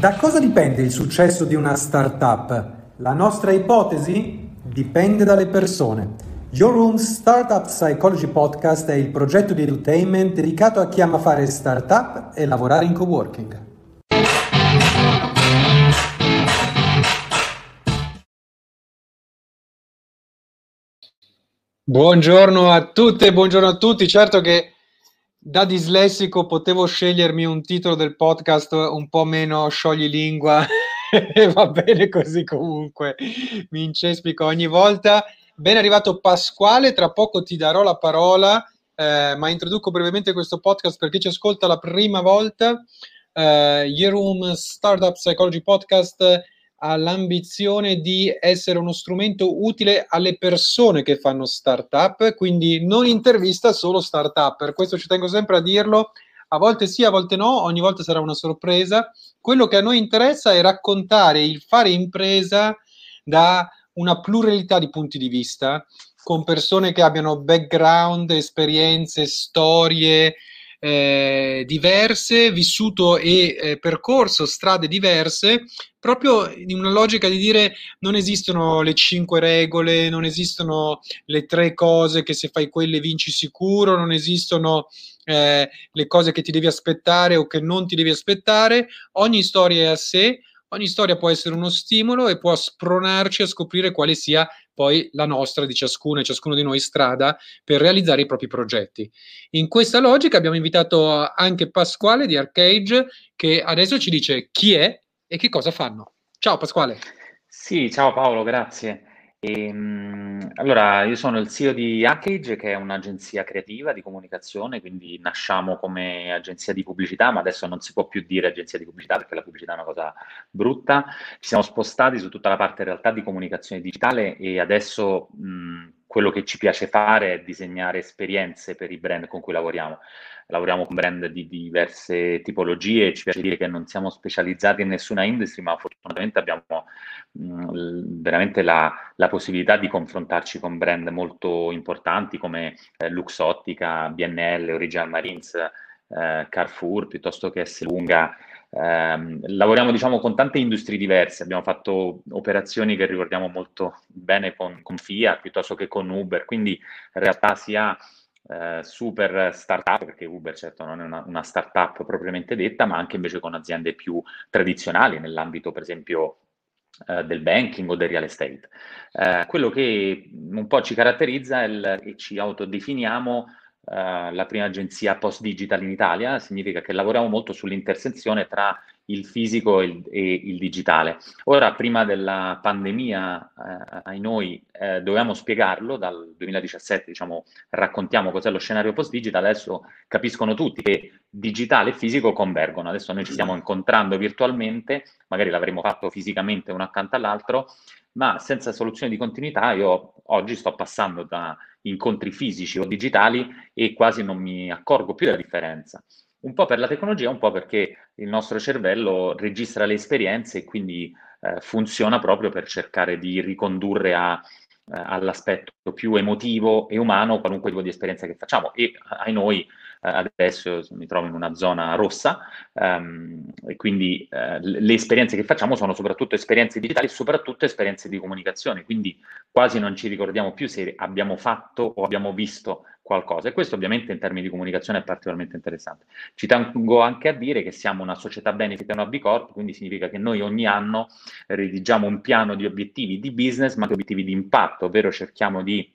Da cosa dipende il successo di una startup? La nostra ipotesi? Dipende dalle persone. Your Room Startup Psychology Podcast è il progetto di edutainment dedicato a chi ama fare startup e lavorare in coworking. Buongiorno a tutte buongiorno a tutti. Certo che da dislessico potevo scegliermi un titolo del podcast un po' meno scioglilingua e va bene così comunque, mi incespico ogni volta. Ben arrivato Pasquale, tra poco ti darò la parola, eh, ma introduco brevemente questo podcast per chi ci ascolta la prima volta. Eh, Yerum Startup Psychology Podcast ha l'ambizione di essere uno strumento utile alle persone che fanno startup, quindi non intervista solo startup, per questo ci tengo sempre a dirlo, a volte sì, a volte no, ogni volta sarà una sorpresa. Quello che a noi interessa è raccontare il fare impresa da una pluralità di punti di vista, con persone che abbiano background, esperienze, storie, eh, diverse, vissuto e eh, percorso strade diverse, proprio in una logica di dire non esistono le cinque regole, non esistono le tre cose che se fai quelle vinci sicuro, non esistono eh, le cose che ti devi aspettare o che non ti devi aspettare, ogni storia è a sé, ogni storia può essere uno stimolo e può spronarci a scoprire quale sia poi la nostra di ciascuno e ciascuno di noi strada per realizzare i propri progetti. In questa logica abbiamo invitato anche Pasquale di Arcade che adesso ci dice chi è e che cosa fanno. Ciao Pasquale. Sì, ciao Paolo, grazie. Ehm, allora, io sono il CEO di Hackage, che è un'agenzia creativa di comunicazione, quindi nasciamo come agenzia di pubblicità, ma adesso non si può più dire agenzia di pubblicità perché la pubblicità è una cosa brutta. Ci siamo spostati su tutta la parte in realtà di comunicazione digitale e adesso mh, quello che ci piace fare è disegnare esperienze per i brand con cui lavoriamo lavoriamo con brand di diverse tipologie, ci piace dire che non siamo specializzati in nessuna industria, ma fortunatamente abbiamo mh, veramente la, la, possibilità di confrontarci con brand molto importanti come eh, Luxottica, BNL, Original Marines, eh, Carrefour, piuttosto che S. Lunga. Eh, lavoriamo diciamo con tante industrie diverse, abbiamo fatto operazioni che ricordiamo molto bene con, con Fiat piuttosto che con Uber, quindi in realtà sia eh, super startup, perché Uber certo non è una, una startup propriamente detta, ma anche invece con aziende più tradizionali nell'ambito per esempio eh, del banking o del real estate. Eh, quello che un po' ci caratterizza il, e ci autodefiniamo eh, la prima agenzia post digital in Italia, significa che lavoriamo molto sull'intersezione tra il fisico e il, e il digitale. Ora, prima della pandemia, eh, noi, eh, dovevamo spiegarlo, dal 2017 diciamo, raccontiamo cos'è lo scenario post-digital, adesso capiscono tutti che digitale e fisico convergono, adesso noi ci stiamo incontrando virtualmente, magari l'avremmo fatto fisicamente uno accanto all'altro, ma senza soluzione di continuità io oggi sto passando da incontri fisici o digitali e quasi non mi accorgo più della differenza un po' per la tecnologia, un po' perché il nostro cervello registra le esperienze e quindi eh, funziona proprio per cercare di ricondurre a, eh, all'aspetto più emotivo e umano qualunque tipo di esperienza che facciamo. E ai noi adesso mi trovo in una zona rossa um, e quindi uh, le esperienze che facciamo sono soprattutto esperienze digitali, soprattutto esperienze di comunicazione, quindi quasi non ci ricordiamo più se abbiamo fatto o abbiamo visto qualcosa e questo ovviamente in termini di comunicazione è particolarmente interessante. Ci tengo anche a dire che siamo una società benefit e una B Corp, quindi significa che noi ogni anno redigiamo un piano di obiettivi di business ma anche obiettivi di impatto, ovvero cerchiamo di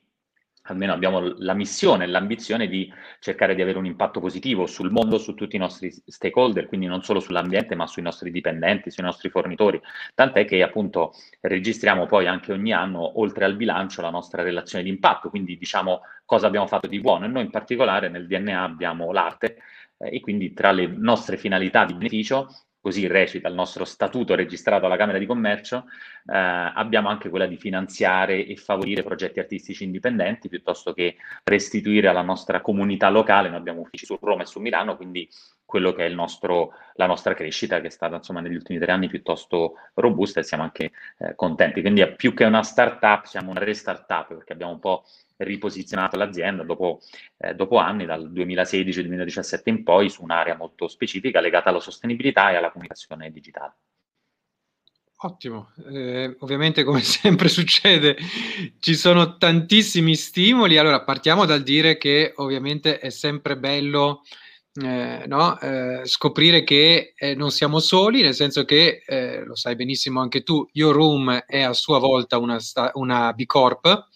almeno abbiamo la missione e l'ambizione di cercare di avere un impatto positivo sul mondo, su tutti i nostri stakeholder, quindi non solo sull'ambiente, ma sui nostri dipendenti, sui nostri fornitori. Tant'è che appunto registriamo poi anche ogni anno, oltre al bilancio, la nostra relazione di impatto, quindi diciamo cosa abbiamo fatto di buono. E noi in particolare nel DNA abbiamo l'arte eh, e quindi tra le nostre finalità di beneficio così recita il nostro statuto registrato alla Camera di Commercio, eh, abbiamo anche quella di finanziare e favorire progetti artistici indipendenti piuttosto che restituire alla nostra comunità locale. Noi abbiamo uffici su Roma e su Milano, quindi quello che è nostro, la nostra crescita che è stata insomma negli ultimi tre anni piuttosto robusta e siamo anche eh, contenti. Quindi più che una startup siamo una re-startup perché abbiamo un po' riposizionato l'azienda dopo, eh, dopo anni, dal 2016-2017 in poi, su un'area molto specifica legata alla sostenibilità e alla comunicazione digitale. Ottimo, eh, ovviamente come sempre succede ci sono tantissimi stimoli, allora partiamo dal dire che ovviamente è sempre bello eh, no? eh, scoprire che eh, non siamo soli, nel senso che, eh, lo sai benissimo anche tu, Your Room è a sua volta una, una B Corp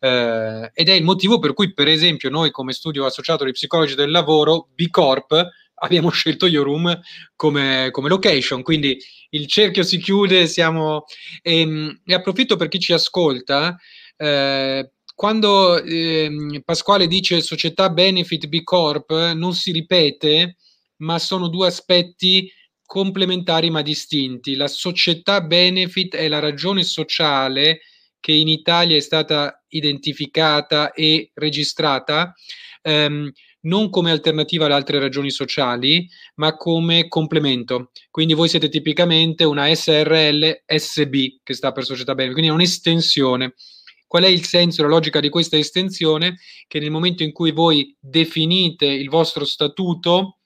eh, ed è il motivo per cui, per esempio, noi come studio associato di psicologi del lavoro, B Corp, abbiamo scelto Your Room come, come location, quindi il cerchio si chiude, siamo... E, ehm, e approfitto per chi ci ascolta, eh, quando eh, Pasquale dice società benefit B Corp non si ripete, ma sono due aspetti complementari ma distinti. La società benefit è la ragione sociale che in Italia è stata identificata e registrata ehm, non come alternativa ad altre ragioni sociali, ma come complemento. Quindi voi siete tipicamente una SRL SB, che sta per società benefit, quindi è un'estensione. Qual è il senso, la logica di questa estensione? Che nel momento in cui voi definite il vostro statuto,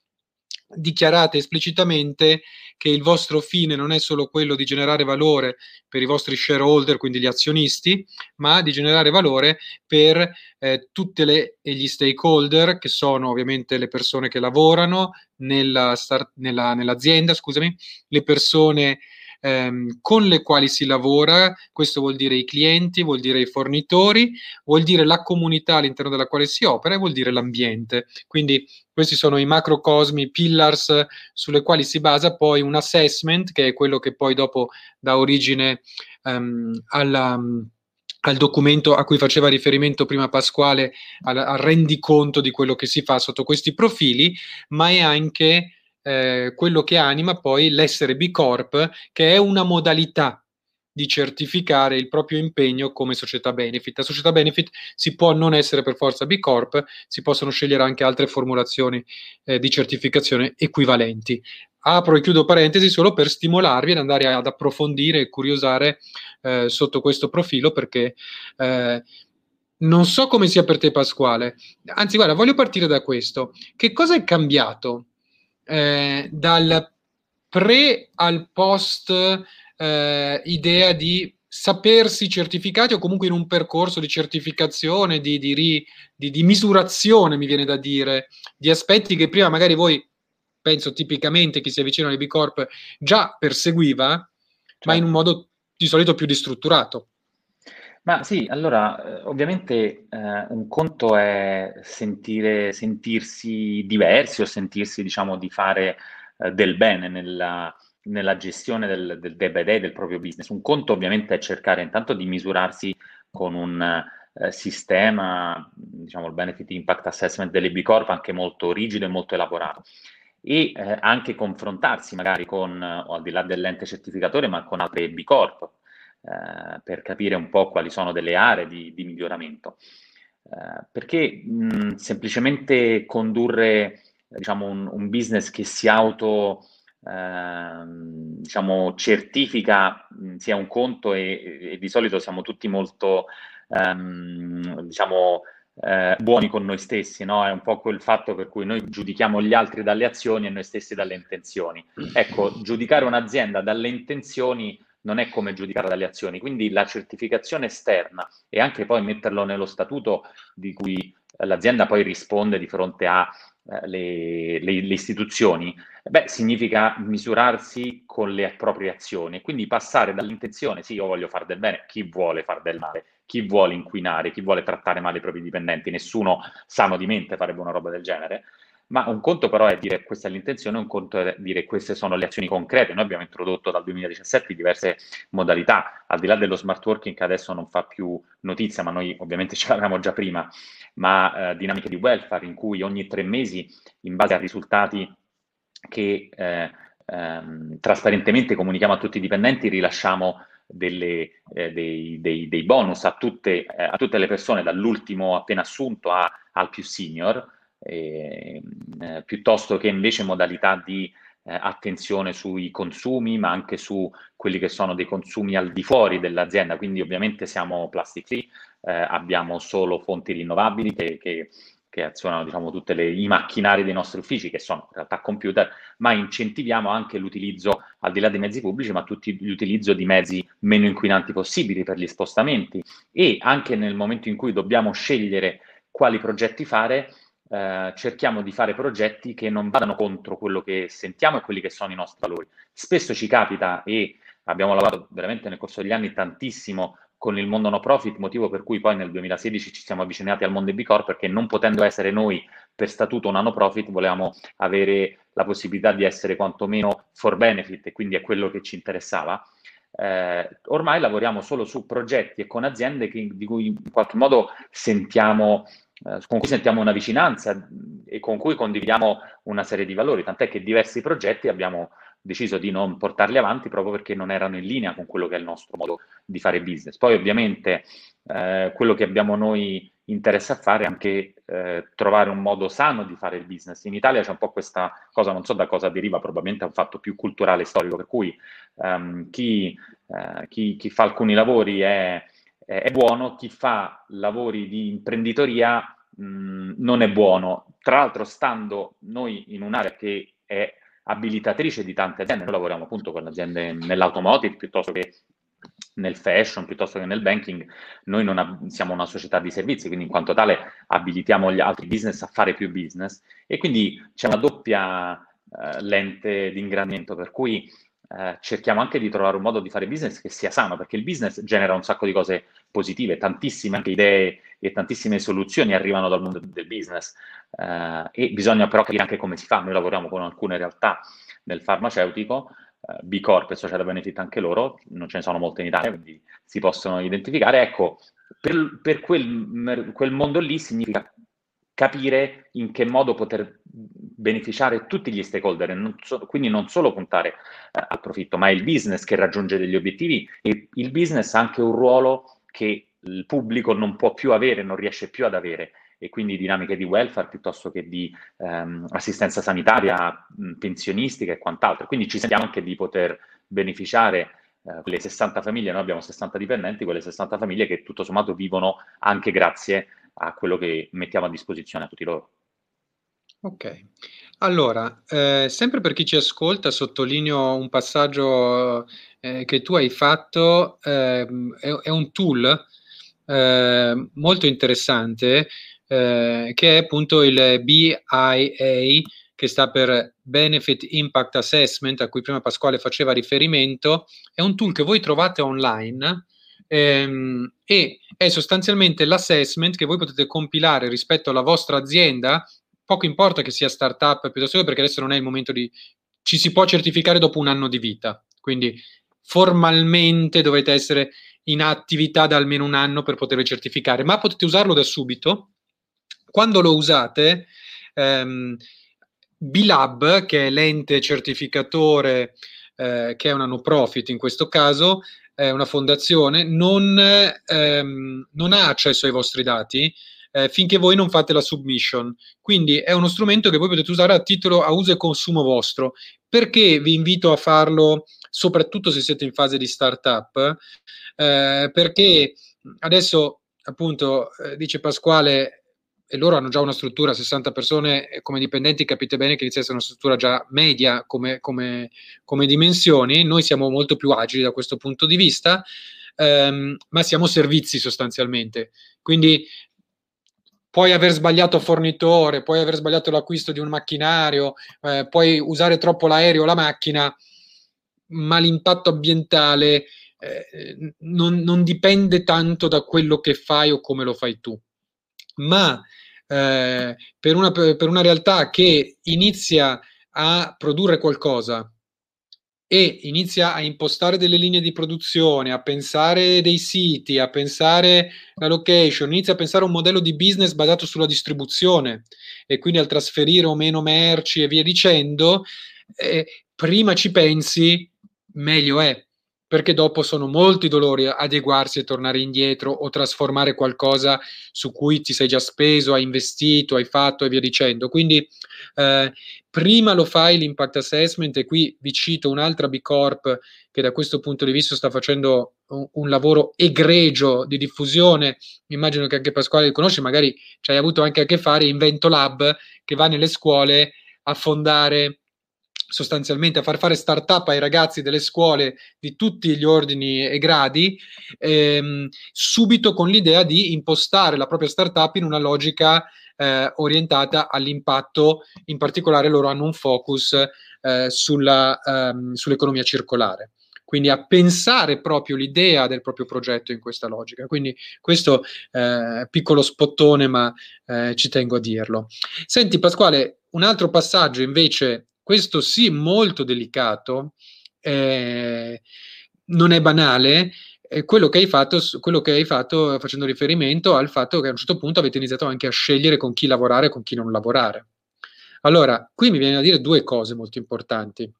dichiarate esplicitamente che il vostro fine non è solo quello di generare valore per i vostri shareholder, quindi gli azionisti, ma di generare valore per eh, tutti gli stakeholder, che sono ovviamente le persone che lavorano nella start, nella, nell'azienda, scusami, le persone ehm, con le quali si lavora, questo vuol dire i clienti, vuol dire i fornitori, vuol dire la comunità all'interno della quale si opera e vuol dire l'ambiente. Quindi questi sono i macrocosmi, i pillars sulle quali si basa poi un assessment, che è quello che poi dopo dà origine ehm, alla al documento a cui faceva riferimento prima Pasquale, al, al rendiconto di quello che si fa sotto questi profili, ma è anche eh, quello che anima poi l'essere B Corp, che è una modalità di certificare il proprio impegno come società benefit. La società benefit si può non essere per forza B Corp, si possono scegliere anche altre formulazioni eh, di certificazione equivalenti. Apro e chiudo parentesi solo per stimolarvi ad andare ad approfondire e curiosare eh, sotto questo profilo perché eh, non so come sia per te Pasquale, anzi guarda, voglio partire da questo. Che cosa è cambiato eh, dal pre al post eh, idea di sapersi certificati o comunque in un percorso di certificazione, di, di, ri, di, di, misurazione, mi viene da dire, di aspetti che prima magari voi, penso tipicamente chi si avvicina alle B Corp, già perseguiva, certo. ma in un modo di solito più distrutturato. Ma sì, allora, eh, ovviamente eh, un conto è sentire, sentirsi diversi o sentirsi, diciamo, di fare eh, del bene nella, nella gestione del, del day by day del proprio business. Un conto ovviamente è cercare intanto di misurarsi con un eh, sistema, diciamo il Benefit Impact Assessment delle B Corp anche molto rigido e molto elaborato e eh, anche confrontarsi magari con, o al di là dell'ente certificatore, ma con altre B Corp eh, per capire un po' quali sono delle aree di, di miglioramento. Eh, perché mh, semplicemente condurre diciamo, un, un, business che si auto ehm, diciamo, certifica sia un conto e, e, di solito siamo tutti molto ehm, diciamo, eh, buoni con noi stessi, no? È un po' quel fatto per cui noi giudichiamo gli altri dalle azioni e noi stessi dalle intenzioni. Ecco, giudicare un'azienda dalle intenzioni non è come giudicare dalle azioni. Quindi la certificazione esterna e anche poi metterlo nello statuto di cui l'azienda poi risponde di fronte alle eh, le, le istituzioni, beh, significa misurarsi con le proprie azioni. Quindi passare dall'intenzione, sì, io voglio fare del bene, chi vuole fare del male, chi vuole inquinare, chi vuole trattare male i propri dipendenti, nessuno sano di mente farebbe una roba del genere, ma un conto però è dire questa è l'intenzione, un conto è dire queste sono le azioni concrete. Noi abbiamo introdotto dal 2017 diverse modalità, al di là dello smart working che adesso non fa più notizia, ma noi ovviamente ce l'avevamo già prima, ma eh, dinamiche di welfare in cui ogni tre mesi, in base a risultati che eh, ehm, trasparentemente comunichiamo a tutti i dipendenti, rilasciamo delle, eh, dei, dei, dei, bonus a tutte, eh, a tutte, le persone, dall'ultimo appena assunto a, al più senior, eh, piuttosto che invece modalità di eh, attenzione sui consumi, ma anche su quelli che sono dei consumi al di fuori dell'azienda. Quindi ovviamente siamo plastic free, eh, abbiamo solo fonti rinnovabili che, che, che azionano diciamo, tutti i macchinari dei nostri uffici, che sono in realtà computer, ma incentiviamo anche l'utilizzo, al di là dei mezzi pubblici, ma tutti l'utilizzo di mezzi meno inquinanti possibili per gli spostamenti e anche nel momento in cui dobbiamo scegliere quali progetti fare, eh, cerchiamo di fare progetti che non vadano contro quello che sentiamo e quelli che sono i nostri valori. Spesso ci capita e abbiamo lavorato veramente nel corso degli anni tantissimo con il mondo no profit, motivo per cui poi nel 2016 ci siamo avvicinati al mondo B Corp perché non potendo essere noi per statuto un no profit volevamo avere la possibilità di essere quantomeno for benefit e quindi è quello che ci interessava. Eh, ormai lavoriamo solo su progetti e con aziende che, di cui in qualche modo sentiamo, con cui sentiamo una vicinanza e con cui condividiamo una serie di valori, tant'è che diversi progetti abbiamo deciso di non portarli avanti proprio perché non erano in linea con quello che è il nostro modo di fare business. Poi ovviamente eh, quello che abbiamo noi interesse a fare è anche eh, trovare un modo sano di fare il business. In Italia c'è un po' questa cosa, non so da cosa deriva, probabilmente è un fatto più culturale e storico, per cui um, chi, uh, chi, chi, fa alcuni lavori è, è, è, buono, chi fa lavori di imprenditoria mh, non è buono. Tra l'altro, stando noi in un'area che è abilitatrice di tante aziende. Noi lavoriamo appunto con aziende nell'automotive piuttosto che nel fashion, piuttosto che nel banking. Noi non ab- siamo una società di servizi, quindi in quanto tale abilitiamo gli altri business a fare più business e quindi c'è una doppia eh, lente di ingrandimento per cui eh, cerchiamo anche di trovare un modo di fare business che sia sano, perché il business genera un sacco di cose positive, tantissime idee e tantissime soluzioni arrivano dal mondo del business eh, e bisogna però capire anche come si fa. Noi lavoriamo con alcune realtà nel farmaceutico, eh, B Corp e Social Benefit anche loro, non ce ne sono molte in Italia, quindi si possono identificare. Ecco, per, per quel, quel mondo lì significa capire in che modo poter beneficiare tutti gli stakeholder, non so, quindi non solo puntare eh, al profitto, ma è il business che raggiunge degli obiettivi e il business ha anche un ruolo che il pubblico non può più avere, non riesce più ad avere e quindi dinamiche di welfare piuttosto che di ehm, assistenza sanitaria, mh, pensionistica e quant'altro. Quindi ci sentiamo anche di poter beneficiare eh, quelle 60 famiglie, noi abbiamo 60 dipendenti, quelle 60 famiglie che tutto sommato vivono anche grazie a quello che mettiamo a disposizione a tutti loro. Ok, allora, eh, sempre per chi ci ascolta, sottolineo un passaggio eh, che tu hai fatto, eh, è, è, un tool eh, molto interessante eh, che è appunto il BIA, che sta per Benefit Impact Assessment, a cui prima Pasquale faceva riferimento, è un tool che voi trovate online ehm, e è sostanzialmente l'assessment che voi potete compilare rispetto alla vostra azienda, poco importa che sia startup piuttosto che perché adesso non è il momento di... ci si può certificare dopo un anno di vita, quindi formalmente dovete essere in attività da almeno un anno per potervi certificare, ma potete usarlo da subito. Quando lo usate, ehm, B-Lab, che è l'ente certificatore, eh, che è una no profit in questo caso, è una fondazione, non, ehm, non ha accesso ai vostri dati eh, finché voi non fate la submission. Quindi è uno strumento che voi potete usare a titolo a uso e consumo vostro. Perché vi invito a farlo, soprattutto se siete in fase di startup? Eh, perché adesso, appunto, eh, dice Pasquale, e loro hanno già una struttura, 60 persone come dipendenti, capite bene che inizia a essere una struttura già media come, come, come dimensioni, noi siamo molto più agili da questo punto di vista, ehm, ma siamo servizi sostanzialmente. Quindi puoi aver sbagliato fornitore, puoi aver sbagliato l'acquisto di un macchinario, eh, puoi usare troppo l'aereo o la macchina, ma l'impatto ambientale eh, non, non dipende tanto da quello che fai o come lo fai tu. Ma eh, per, una, per una realtà che inizia a produrre qualcosa e inizia a impostare delle linee di produzione, a pensare dei siti, a pensare la location, inizia a pensare un modello di business basato sulla distribuzione e quindi al trasferire o meno merci e via dicendo, eh, prima ci pensi, meglio è. Perché dopo sono molti dolori adeguarsi e tornare indietro o trasformare qualcosa su cui ti sei già speso, hai investito, hai fatto e via dicendo. Quindi eh, prima lo fai l'impact assessment e qui vi cito un'altra B Corp che da questo punto di vista sta facendo un, un lavoro egregio di diffusione, immagino che anche Pasquale li conosci, magari ci hai avuto anche a che fare, Invento Lab, che va nelle scuole a fondare sostanzialmente a far fare startup ai ragazzi delle scuole di tutti gli ordini e gradi, ehm, subito con l'idea di impostare la propria startup in una logica eh, orientata all'impatto, in particolare loro hanno un focus eh, sulla, ehm, sull'economia circolare quindi a pensare proprio l'idea del proprio progetto in questa logica. Quindi questo eh, piccolo spottone, ma eh, ci tengo a dirlo. Senti Pasquale, un altro passaggio invece, questo sì molto delicato, eh, non è banale, quello che, hai fatto, quello che hai fatto facendo riferimento al fatto che a un certo punto avete iniziato anche a scegliere con chi lavorare e con chi non lavorare. Allora, qui mi viene da dire due cose molto importanti.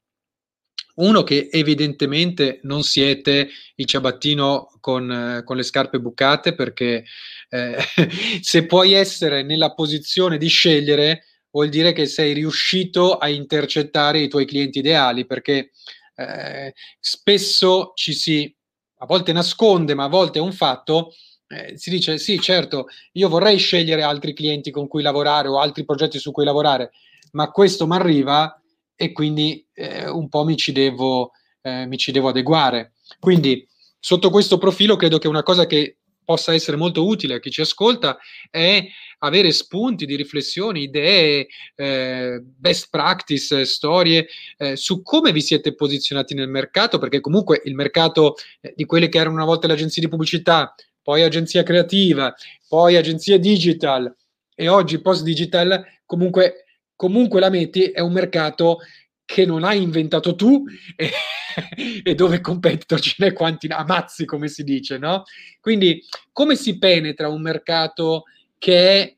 Uno che evidentemente non siete il ciabattino con, con le scarpe bucate perché eh, se puoi essere nella posizione di scegliere vuol dire che sei riuscito a intercettare i tuoi clienti ideali perché eh, spesso ci si a volte nasconde ma a volte è un fatto eh, si dice sì certo io vorrei scegliere altri clienti con cui lavorare o altri progetti su cui lavorare ma questo mi arriva e quindi eh, un po' mi ci, devo, eh, mi ci devo adeguare. Quindi sotto questo profilo credo che una cosa che possa essere molto utile a chi ci ascolta è avere spunti di riflessione, idee, eh, best practice, storie eh, su come vi siete posizionati nel mercato, perché comunque il mercato eh, di quelle che erano una volta le agenzie di pubblicità, poi agenzia creativa, poi agenzia digital e oggi post digital, comunque comunque la metti, è un mercato che non hai inventato tu e, e dove competitor ce n'è quanti ammazzi, come si dice, no? Quindi come si penetra un mercato che è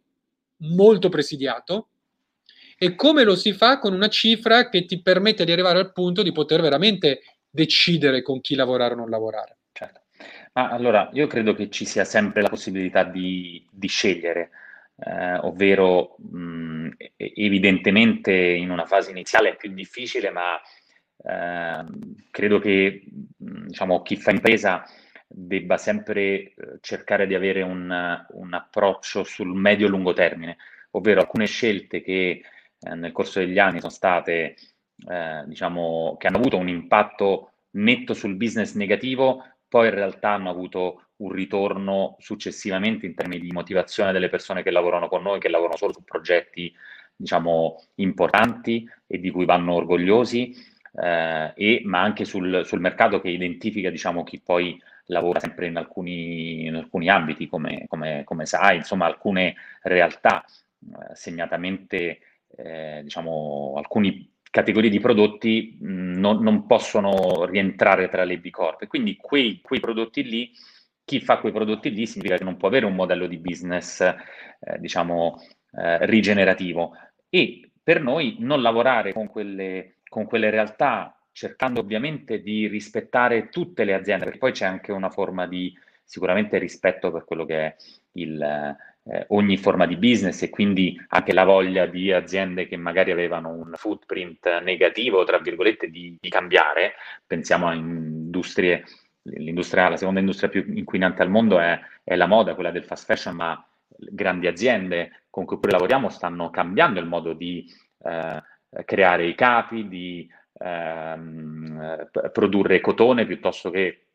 molto presidiato e come lo si fa con una cifra che ti permette di arrivare al punto di poter veramente decidere con chi lavorare o non lavorare. Certo. Ma allora, io credo che ci sia sempre la possibilità di, di scegliere eh, ovvero mh, evidentemente in una fase iniziale è più difficile, ma eh, credo che diciamo, chi fa impresa debba sempre eh, cercare di avere un, un approccio sul medio-lungo termine, ovvero alcune scelte che eh, nel corso degli anni sono state, eh, diciamo, che hanno avuto un impatto netto sul business negativo, poi in realtà hanno avuto un ritorno successivamente in termini di motivazione delle persone che lavorano con noi, che lavorano solo su progetti, diciamo, importanti e di cui vanno orgogliosi, eh, e, ma anche sul, sul, mercato che identifica, diciamo, chi poi lavora sempre in alcuni, in alcuni ambiti, come, come, come, sai, insomma, alcune realtà, eh, segnatamente, eh, diciamo, alcuni categorie di prodotti mh, non, non, possono rientrare tra le B Corp. Quindi quei, quei prodotti lì chi fa quei prodotti lì significa che non può avere un modello di business, eh, diciamo, eh, rigenerativo. E per noi non lavorare con quelle, con quelle realtà, cercando ovviamente di rispettare tutte le aziende, perché poi c'è anche una forma di sicuramente rispetto per quello che è il, eh, ogni forma di business e quindi anche la voglia di aziende che magari avevano un footprint negativo, tra virgolette, di, di cambiare. Pensiamo a industrie l'industria, la seconda industria più inquinante al mondo è, è, la moda, quella del fast fashion, ma grandi aziende con cui pure lavoriamo stanno cambiando il modo di eh, creare i capi, di ehm, produrre cotone piuttosto che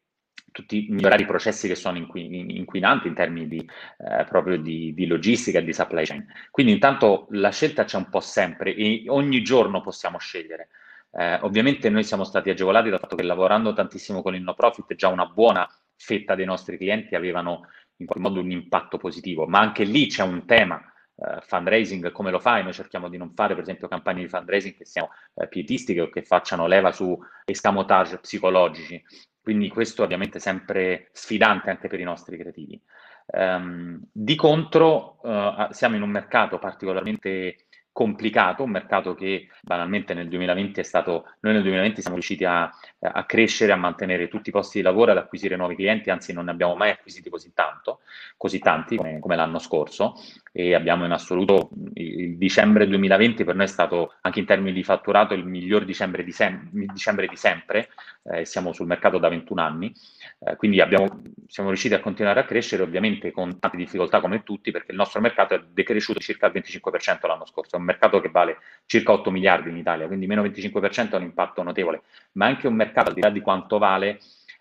tutti migliorare i processi che sono inquinanti in termini di, eh, proprio di, di logistica e di supply chain. Quindi intanto la scelta c'è un po' sempre e ogni giorno possiamo scegliere. Eh, ovviamente noi siamo stati agevolati dal fatto che lavorando tantissimo con il no profit già una buona fetta dei nostri clienti avevano in qualche modo un impatto positivo, ma anche lì c'è un tema. Uh, fundraising come lo fai? Noi cerchiamo di non fare per esempio campagne di fundraising che siano uh, pietistiche o che facciano leva su escamotage psicologici, quindi questo ovviamente è sempre sfidante anche per i nostri creativi. Um, di contro uh, siamo in un mercato particolarmente complicato, un mercato che banalmente nel 2020 è stato, noi nel 2020 siamo riusciti a, a, crescere, a mantenere tutti i posti di lavoro, ad acquisire nuovi clienti, anzi non ne abbiamo mai acquisiti così tanto, così tanti come, come l'anno scorso e abbiamo in assoluto il, dicembre 2020 per noi è stato anche in termini di fatturato il miglior dicembre di, sem- dicembre di sempre, eh, siamo sul mercato da 21 anni, eh, quindi abbiamo, siamo riusciti a continuare a crescere ovviamente con tante difficoltà come tutti perché il nostro mercato è decresciuto circa il 25% l'anno scorso, un mercato che vale circa 8 miliardi in Italia, quindi meno 25% è un impatto notevole, ma anche un mercato al di là di quanto vale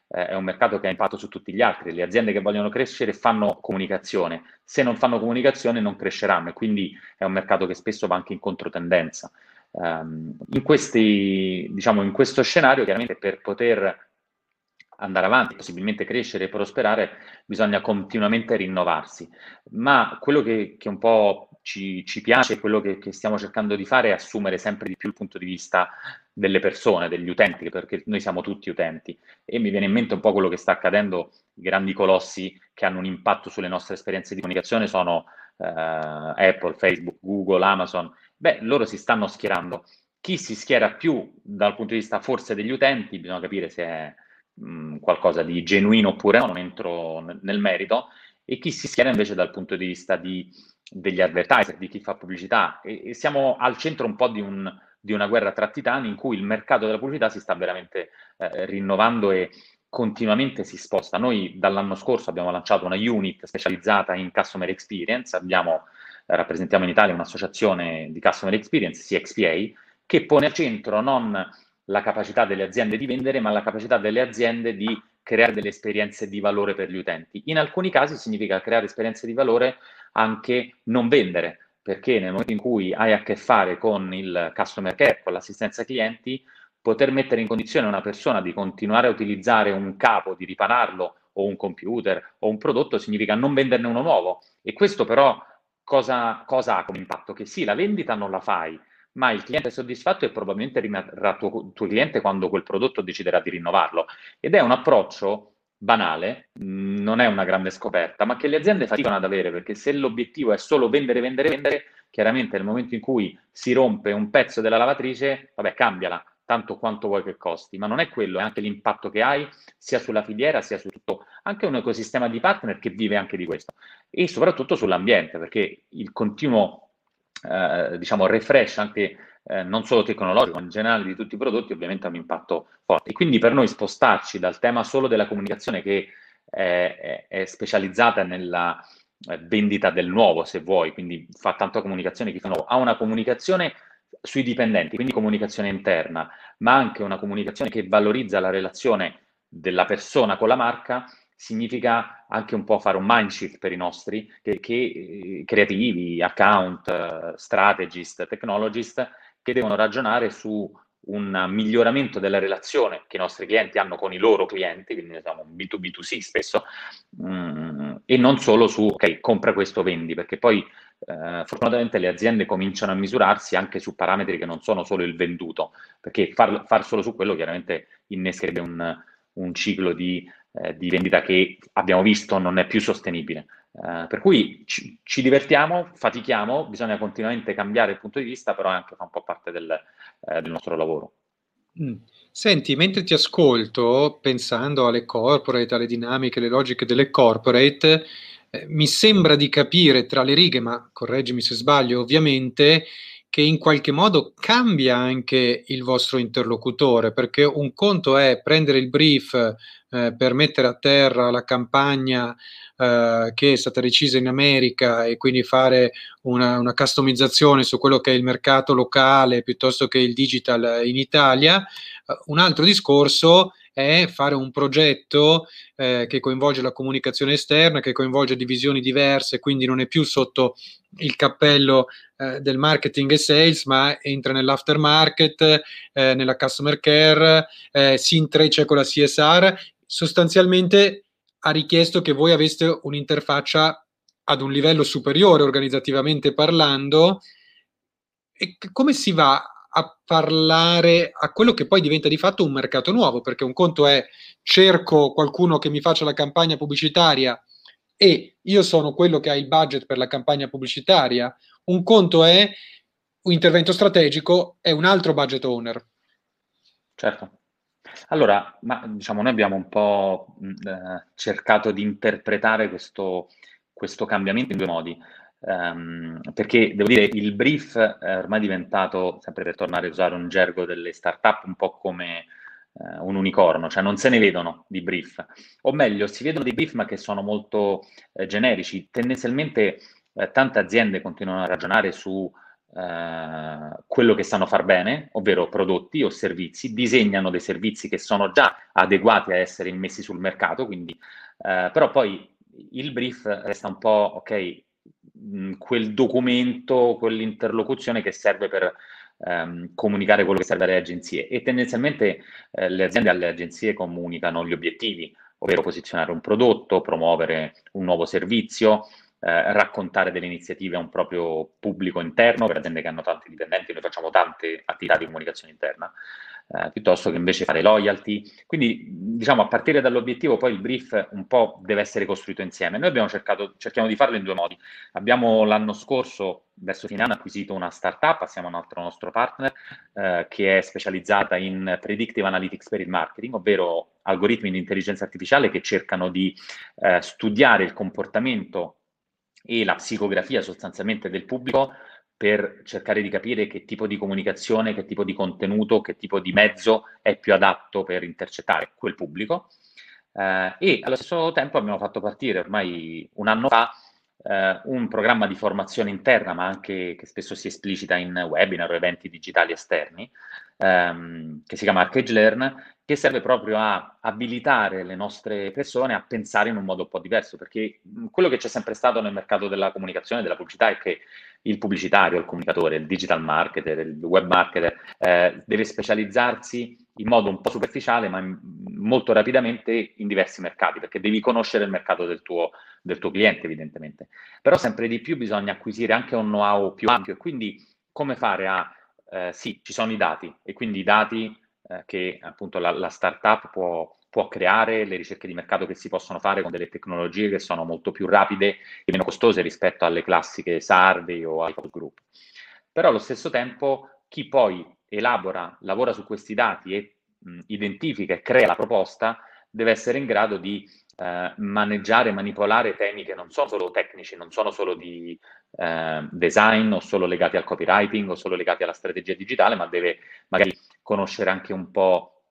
eh, è un mercato che ha impatto su tutti gli altri. Le aziende che vogliono crescere fanno comunicazione, se non fanno comunicazione non cresceranno e quindi è un mercato che spesso va anche in controtendenza. Um, in, questi, diciamo, in questo scenario, chiaramente per poter andare avanti, possibilmente crescere e prosperare, bisogna continuamente rinnovarsi. Ma quello che, che un po' ci, ci piace, quello che, che, stiamo cercando di fare è assumere sempre di più il punto di vista delle persone, degli utenti, perché noi siamo tutti utenti. E mi viene in mente un po' quello che sta accadendo, i grandi colossi che hanno un impatto sulle nostre esperienze di comunicazione sono eh, Apple, Facebook, Google, Amazon. Beh, loro si stanno schierando. Chi si schiera più dal punto di vista forse degli utenti, bisogna capire se è qualcosa di genuino oppure no, non entro nel merito, e chi si schiera invece dal punto di vista di degli advertiser, di chi fa pubblicità e, e siamo al centro un po' di, un, di, una guerra tra titani in cui il mercato della pubblicità si sta veramente eh, rinnovando e continuamente si sposta. Noi dall'anno scorso abbiamo lanciato una unit specializzata in customer experience, abbiamo, rappresentiamo in Italia un'associazione di customer experience, CXPA, che pone al centro non la capacità delle aziende di vendere, ma la capacità delle aziende di creare delle esperienze di valore per gli utenti. In alcuni casi significa creare esperienze di valore anche non vendere, perché nel momento in cui hai a che fare con il customer care, con l'assistenza clienti, poter mettere in condizione una persona di continuare a utilizzare un capo, di ripararlo o un computer o un prodotto significa non venderne uno nuovo. E questo però cosa, cosa ha come impatto? Che sì, la vendita non la fai, ma il cliente è soddisfatto e probabilmente rimarrà tuo, tuo cliente quando quel prodotto deciderà di rinnovarlo. Ed è un approccio banale, mm, non è una grande scoperta, ma che le aziende faticano ad avere, perché se l'obiettivo è solo vendere, vendere, vendere, chiaramente nel momento in cui si rompe un pezzo della lavatrice, vabbè, cambiala, tanto quanto vuoi che costi, ma non è quello, è anche l'impatto che hai sia sulla filiera, sia su tutto, anche un ecosistema di partner che vive anche di questo, e soprattutto sull'ambiente, perché il continuo, eh, diciamo, refresh anche eh, non solo tecnologico, ma in generale di tutti i prodotti, ovviamente ha un impatto forte. E quindi per noi spostarci dal tema solo della comunicazione che è, è, specializzata nella eh, vendita del nuovo, se vuoi, quindi fa tanta comunicazione che fa nuovo, a una comunicazione sui dipendenti, quindi comunicazione interna, ma anche una comunicazione che valorizza la relazione della persona con la marca, significa anche un po' fare un mind shift per i nostri che, che eh, creativi, account, strategist, technologist, che devono ragionare su un miglioramento della relazione che i nostri clienti hanno con i loro clienti, quindi diciamo B2B2C spesso, mm, e non solo su, ok, compra questo, vendi, perché poi eh, fortunatamente le aziende cominciano a misurarsi anche su parametri che non sono solo il venduto, perché far, far solo su quello chiaramente innescherebbe un, un ciclo di, eh, di vendita che abbiamo visto non è più sostenibile. Uh, per cui ci, ci, divertiamo, fatichiamo, bisogna continuamente cambiare il punto di vista, però anche fa un po' parte del, eh, del nostro lavoro. Mm. Senti, mentre ti ascolto, pensando alle corporate, alle dinamiche, alle logiche delle corporate, eh, mi sembra di capire tra le righe, ma correggimi se sbaglio, ovviamente, che in qualche modo cambia anche il vostro interlocutore, perché un conto è prendere il brief eh, per mettere a terra la campagna eh, che è stata decisa in America e quindi fare una, una, customizzazione su quello che è il mercato locale piuttosto che il digital in Italia. Uh, un altro discorso è fare un progetto eh, che coinvolge la comunicazione esterna, che coinvolge divisioni diverse, quindi non è più sotto il cappello eh, del marketing e sales, ma entra nell'aftermarket, eh, nella customer care, eh, si intreccia con la CSR. Sostanzialmente ha richiesto che voi aveste un'interfaccia ad un livello superiore organizzativamente parlando. E come si va a parlare a quello che poi diventa di fatto un mercato nuovo, perché un conto è cerco qualcuno che mi faccia la campagna pubblicitaria e io sono quello che ha il budget per la campagna pubblicitaria, un conto è un intervento strategico è un altro budget owner. Certo. Allora, ma, diciamo, noi abbiamo un po' eh, cercato di interpretare questo, questo, cambiamento in due modi, um, perché devo dire il brief è ormai diventato, sempre per tornare a usare un gergo delle start-up, un po' come eh, un unicorno, cioè non se ne vedono di brief, o meglio, si vedono dei brief ma che sono molto eh, generici. Tendenzialmente eh, tante aziende continuano a ragionare su eh, quello che sanno far bene, ovvero prodotti o servizi, disegnano dei servizi che sono già adeguati a essere immessi sul mercato, quindi, eh, però poi il brief resta un po', ok, mh, quel documento, quell'interlocuzione che serve per ehm, comunicare quello che serve alle agenzie. E tendenzialmente eh, le aziende alle agenzie comunicano gli obiettivi, ovvero posizionare un prodotto, promuovere un nuovo servizio, eh, raccontare delle iniziative a un proprio pubblico interno, per aziende che hanno tanti dipendenti, noi facciamo tante attività di comunicazione interna, eh, piuttosto che invece fare loyalty. Quindi, diciamo, a partire dall'obiettivo, poi il brief un po' deve essere costruito insieme. Noi abbiamo cercato, cerchiamo di farlo in due modi. Abbiamo l'anno scorso, verso fine anno, acquisito una startup, assieme a un altro nostro partner, eh, che è specializzata in predictive analytics per il marketing, ovvero algoritmi di intelligenza artificiale che cercano di eh, studiare il comportamento e la psicografia sostanzialmente del pubblico per cercare di capire che tipo di comunicazione, che tipo di contenuto, che tipo di mezzo è più adatto per intercettare quel pubblico. Eh, e allo stesso tempo abbiamo fatto partire ormai un anno fa eh, un programma di formazione interna, ma anche che spesso si esplicita in webinar o eventi digitali esterni, ehm, che si chiama Arcade Learn, che serve proprio a abilitare le nostre persone a pensare in un modo un po' diverso, perché quello che c'è sempre stato nel mercato della comunicazione della pubblicità è che il pubblicitario, il comunicatore, il digital marketer, il web marketer eh, deve specializzarsi in modo un po' superficiale, ma in, molto rapidamente in diversi mercati, perché devi conoscere il mercato del tuo, del tuo cliente, evidentemente. Però sempre di più bisogna acquisire anche un know-how più ampio e quindi come fare a... Eh, sì, ci sono i dati e quindi i dati eh, che appunto la, la startup può, può, creare, le ricerche di mercato che si possono fare con delle tecnologie che sono molto più rapide e meno costose rispetto alle classiche survey o ai focus group. Però allo stesso tempo chi poi elabora, lavora su questi dati e mh, identifica e crea la proposta deve essere in grado di eh, maneggiare, manipolare temi che non sono solo tecnici, non sono solo di eh, design o solo legati al copywriting o solo legati alla strategia digitale, ma deve magari conoscere anche un po'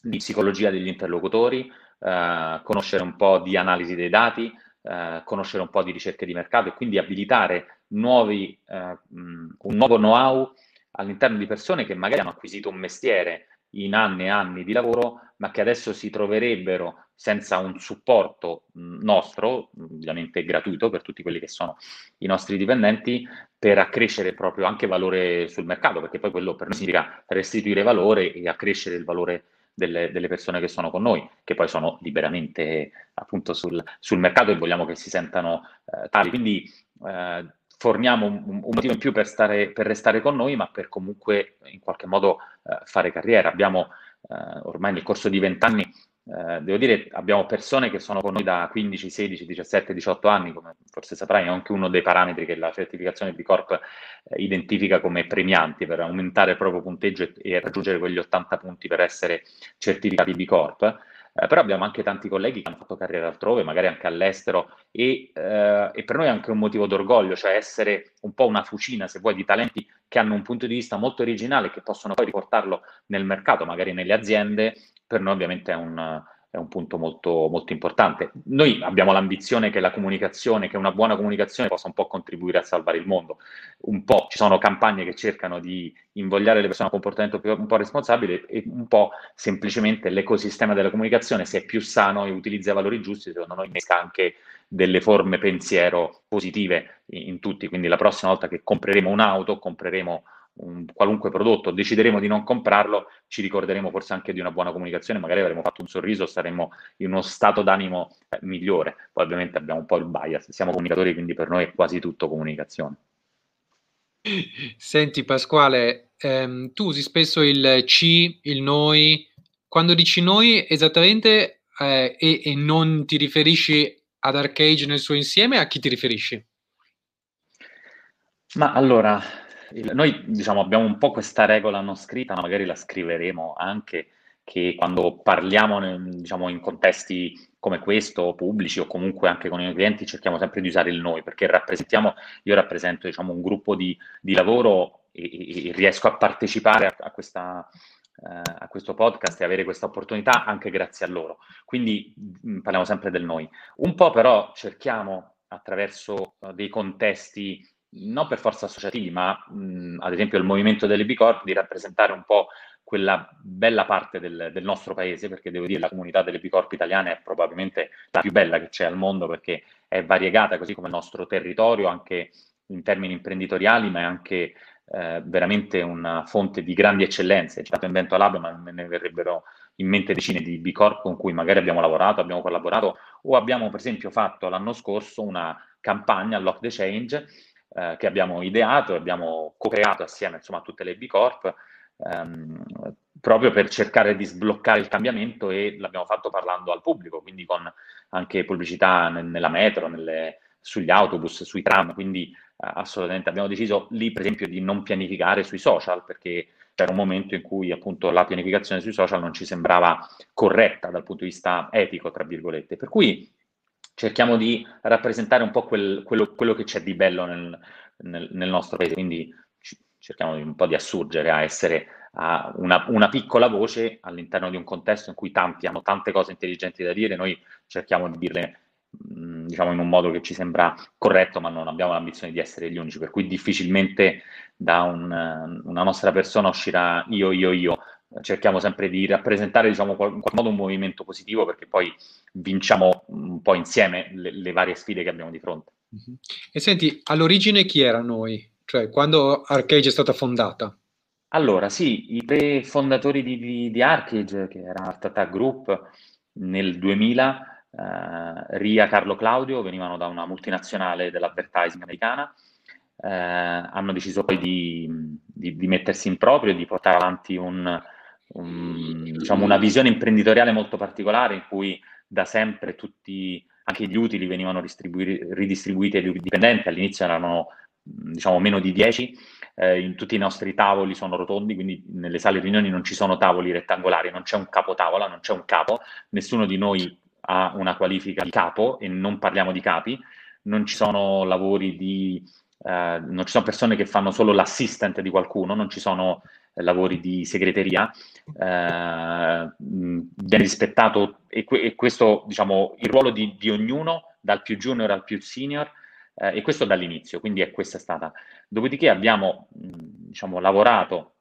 di psicologia degli interlocutori, eh, conoscere un po' di analisi dei dati, eh, conoscere un po' di ricerche di mercato e quindi abilitare nuovi, eh, un nuovo know-how all'interno di persone che magari hanno acquisito un mestiere in anni e anni di lavoro, ma che adesso si troverebbero senza un supporto nostro, ovviamente gratuito per tutti quelli che sono i nostri dipendenti, per accrescere proprio anche valore sul mercato, perché poi quello per noi significa restituire valore e accrescere il valore delle, delle persone che sono con noi, che poi sono liberamente appunto sul, sul mercato e vogliamo che si sentano eh, tali. Quindi eh, forniamo un, un, motivo in più per, stare, per, restare con noi, ma per comunque in qualche modo eh, fare carriera. Abbiamo eh, ormai nel corso di vent'anni, eh, devo dire, abbiamo persone che sono con noi da 15, 16, 17, 18 anni, come forse saprai, è anche uno dei parametri che la certificazione B Corp eh, identifica come premianti per aumentare il proprio punteggio e, e raggiungere quegli 80 punti per essere certificati B Corp. Eh, però abbiamo anche tanti colleghi che hanno fatto carriera altrove, magari anche all'estero, e, eh, e, per noi è anche un motivo d'orgoglio, cioè essere un po' una fucina, se vuoi, di talenti che hanno un punto di vista molto originale, che possono poi riportarlo nel mercato, magari nelle aziende, per noi ovviamente è un, è un punto molto, molto importante. Noi abbiamo l'ambizione che la comunicazione, che una buona comunicazione possa un po' contribuire a salvare il mondo. Un po' ci sono campagne che cercano di invogliare le persone a un comportamento più, un po' responsabile e un po' semplicemente l'ecosistema della comunicazione, se è più sano e utilizza i valori giusti, secondo noi innesca anche delle forme pensiero positive in, in tutti. Quindi la prossima volta che compreremo un'auto, compreremo un qualunque prodotto, decideremo di non comprarlo, ci ricorderemo forse anche di una buona comunicazione, magari avremo fatto un sorriso, saremo in uno stato d'animo eh, migliore. Poi ovviamente abbiamo un po' il bias, siamo comunicatori, quindi per noi è quasi tutto comunicazione. Senti Pasquale, ehm, tu usi spesso il ci, il noi, quando dici noi esattamente eh, e, e non ti riferisci ad Arcade nel suo insieme, a chi ti riferisci? Ma allora, noi diciamo, abbiamo un po' questa regola non scritta, ma magari la scriveremo anche, che quando parliamo diciamo, in contesti come questo, pubblici o comunque anche con i clienti, cerchiamo sempre di usare il noi, perché rappresentiamo, io rappresento diciamo, un gruppo di, di lavoro e, e, riesco a partecipare a, a, questa, eh, a, questo podcast e avere questa opportunità anche grazie a loro. Quindi mh, parliamo sempre del noi. Un po' però cerchiamo attraverso uh, dei contesti non per forza associativi, ma mh, ad esempio il movimento delle B Corp, di rappresentare un po' quella bella parte del, del, nostro paese, perché devo dire la comunità delle B Corp italiane è probabilmente la più bella che c'è al mondo, perché è variegata così come il nostro territorio, anche in termini imprenditoriali, ma è anche eh, veramente una fonte di grandi eccellenze. C'è stato Invento Lab, ma me ne verrebbero in mente decine di B Corp con cui magari abbiamo lavorato, abbiamo collaborato, o abbiamo per esempio fatto l'anno scorso una campagna, Lock the Change, eh, che abbiamo ideato, abbiamo co-creato assieme insomma, a tutte le B Corp, ehm, proprio per cercare di sbloccare il cambiamento e l'abbiamo fatto parlando al pubblico, quindi con anche pubblicità nella metro, nelle, sugli autobus, sui tram, quindi eh, assolutamente abbiamo deciso lì per esempio di non pianificare sui social perché c'era un momento in cui appunto la pianificazione sui social non ci sembrava corretta dal punto di vista etico, tra virgolette. Per cui cerchiamo di rappresentare un po' quel, quello, quello, che c'è di bello nel, nel, nel nostro paese, quindi cerchiamo un po' di assurgere a essere a una, una, piccola voce all'interno di un contesto in cui tanti hanno tante cose intelligenti da dire, noi cerchiamo di dirle diciamo in un modo che ci sembra corretto, ma non abbiamo l'ambizione di essere gli unici, per cui difficilmente da un, una nostra persona uscirà io, io, io, cerchiamo sempre di rappresentare diciamo, in qualche modo un movimento positivo perché poi vinciamo un po' insieme le, le varie sfide che abbiamo di fronte. E senti, all'origine chi era noi? Cioè, quando Arcade è stata fondata? Allora, sì, i tre fondatori di, di, di Arcade, che era Art Attack Group, nel 2000, eh, Ria Carlo Claudio, venivano da una multinazionale dell'advertising americana, eh, hanno deciso poi di, di, di, mettersi in proprio e di portare avanti un, un, diciamo una visione imprenditoriale molto particolare in cui da sempre tutti, anche gli utili venivano ridistribuiti ai dipendenti, all'inizio erano diciamo meno di 10, eh, in tutti i nostri tavoli sono rotondi, quindi nelle sale riunioni non ci sono tavoli rettangolari, non c'è un capotavola, non c'è un capo, nessuno di noi ha una qualifica di capo e non parliamo di capi, non ci sono lavori di, eh, non ci sono persone che fanno solo l'assistant di qualcuno, non ci sono lavori di segreteria, eh, viene rispettato e, e, questo, diciamo, il ruolo di, di, ognuno, dal più junior al più senior, eh, e questo dall'inizio, quindi è questa stata. Dopodiché abbiamo, diciamo, lavorato,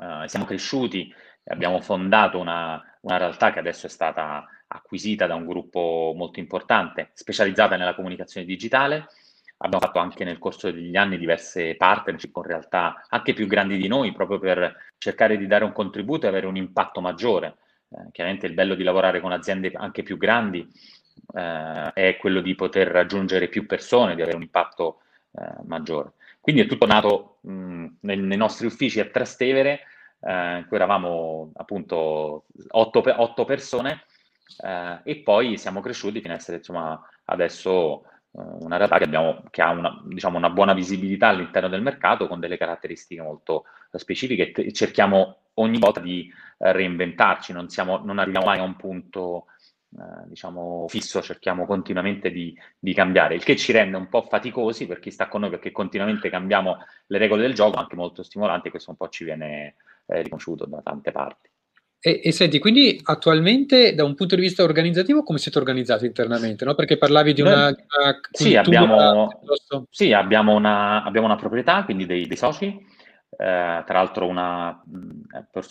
eh, siamo cresciuti, abbiamo fondato una, una realtà che adesso è stata acquisita da un gruppo molto importante, specializzata nella comunicazione digitale, Abbiamo fatto anche nel corso degli anni diverse partnership con realtà anche più grandi di noi, proprio per cercare di dare un contributo e avere un impatto maggiore. Eh, chiaramente il bello di lavorare con aziende anche più grandi eh, è quello di poter raggiungere più persone, di avere un impatto eh, maggiore. Quindi è tutto nato mh, nei, nei, nostri uffici a Trastevere, eh, in cui eravamo appunto otto, otto persone, eh, e poi siamo cresciuti fino ad essere insomma adesso una realtà che, abbiamo, che ha una, diciamo, una, buona visibilità all'interno del mercato con delle caratteristiche molto specifiche e cerchiamo ogni volta di eh, reinventarci, non, siamo, non, arriviamo mai a un punto eh, diciamo fisso, cerchiamo continuamente di, di, cambiare, il che ci rende un po' faticosi per chi sta con noi perché continuamente cambiamo le regole del gioco, anche molto stimolante, questo un po' ci viene eh, riconosciuto da tante parti. E, e, senti, quindi attualmente da un punto di vista organizzativo come siete organizzati internamente? No? Perché parlavi di una, di una sì, abbiamo, sì, abbiamo, una, abbiamo una proprietà, quindi dei, dei soci, eh, tra l'altro una,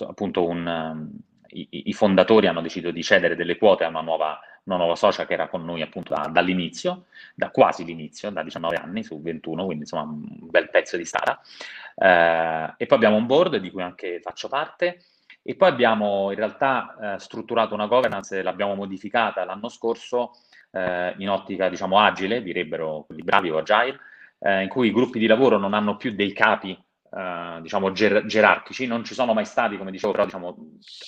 appunto un, i, i, fondatori hanno deciso di cedere delle quote a una nuova, una nuova socia che era con noi appunto da, dall'inizio, da quasi l'inizio, da 19 anni su 21, quindi insomma un bel pezzo di strada. Eh, e poi abbiamo un board di cui anche faccio parte, e poi abbiamo in realtà eh, strutturato una governance, l'abbiamo modificata l'anno scorso eh, in ottica, diciamo, agile, direbbero quelli bravi o agile, eh, in cui i gruppi di lavoro non hanno più dei capi, eh, diciamo, ger- gerarchici, non ci sono mai stati, come dicevo, però diciamo,